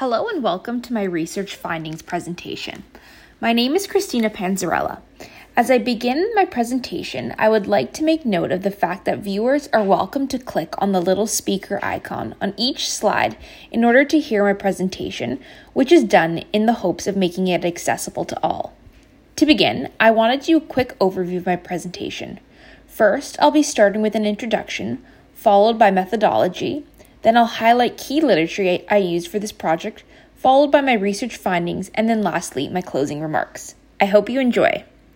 Hello and welcome to my research findings presentation. My name is Christina Panzarella. As I begin my presentation, I would like to make note of the fact that viewers are welcome to click on the little speaker icon on each slide in order to hear my presentation, which is done in the hopes of making it accessible to all. To begin, I wanted to do a quick overview of my presentation. First, I'll be starting with an introduction, followed by methodology, then I'll highlight key literature I used for this project, followed by my research findings, and then lastly, my closing remarks. I hope you enjoy.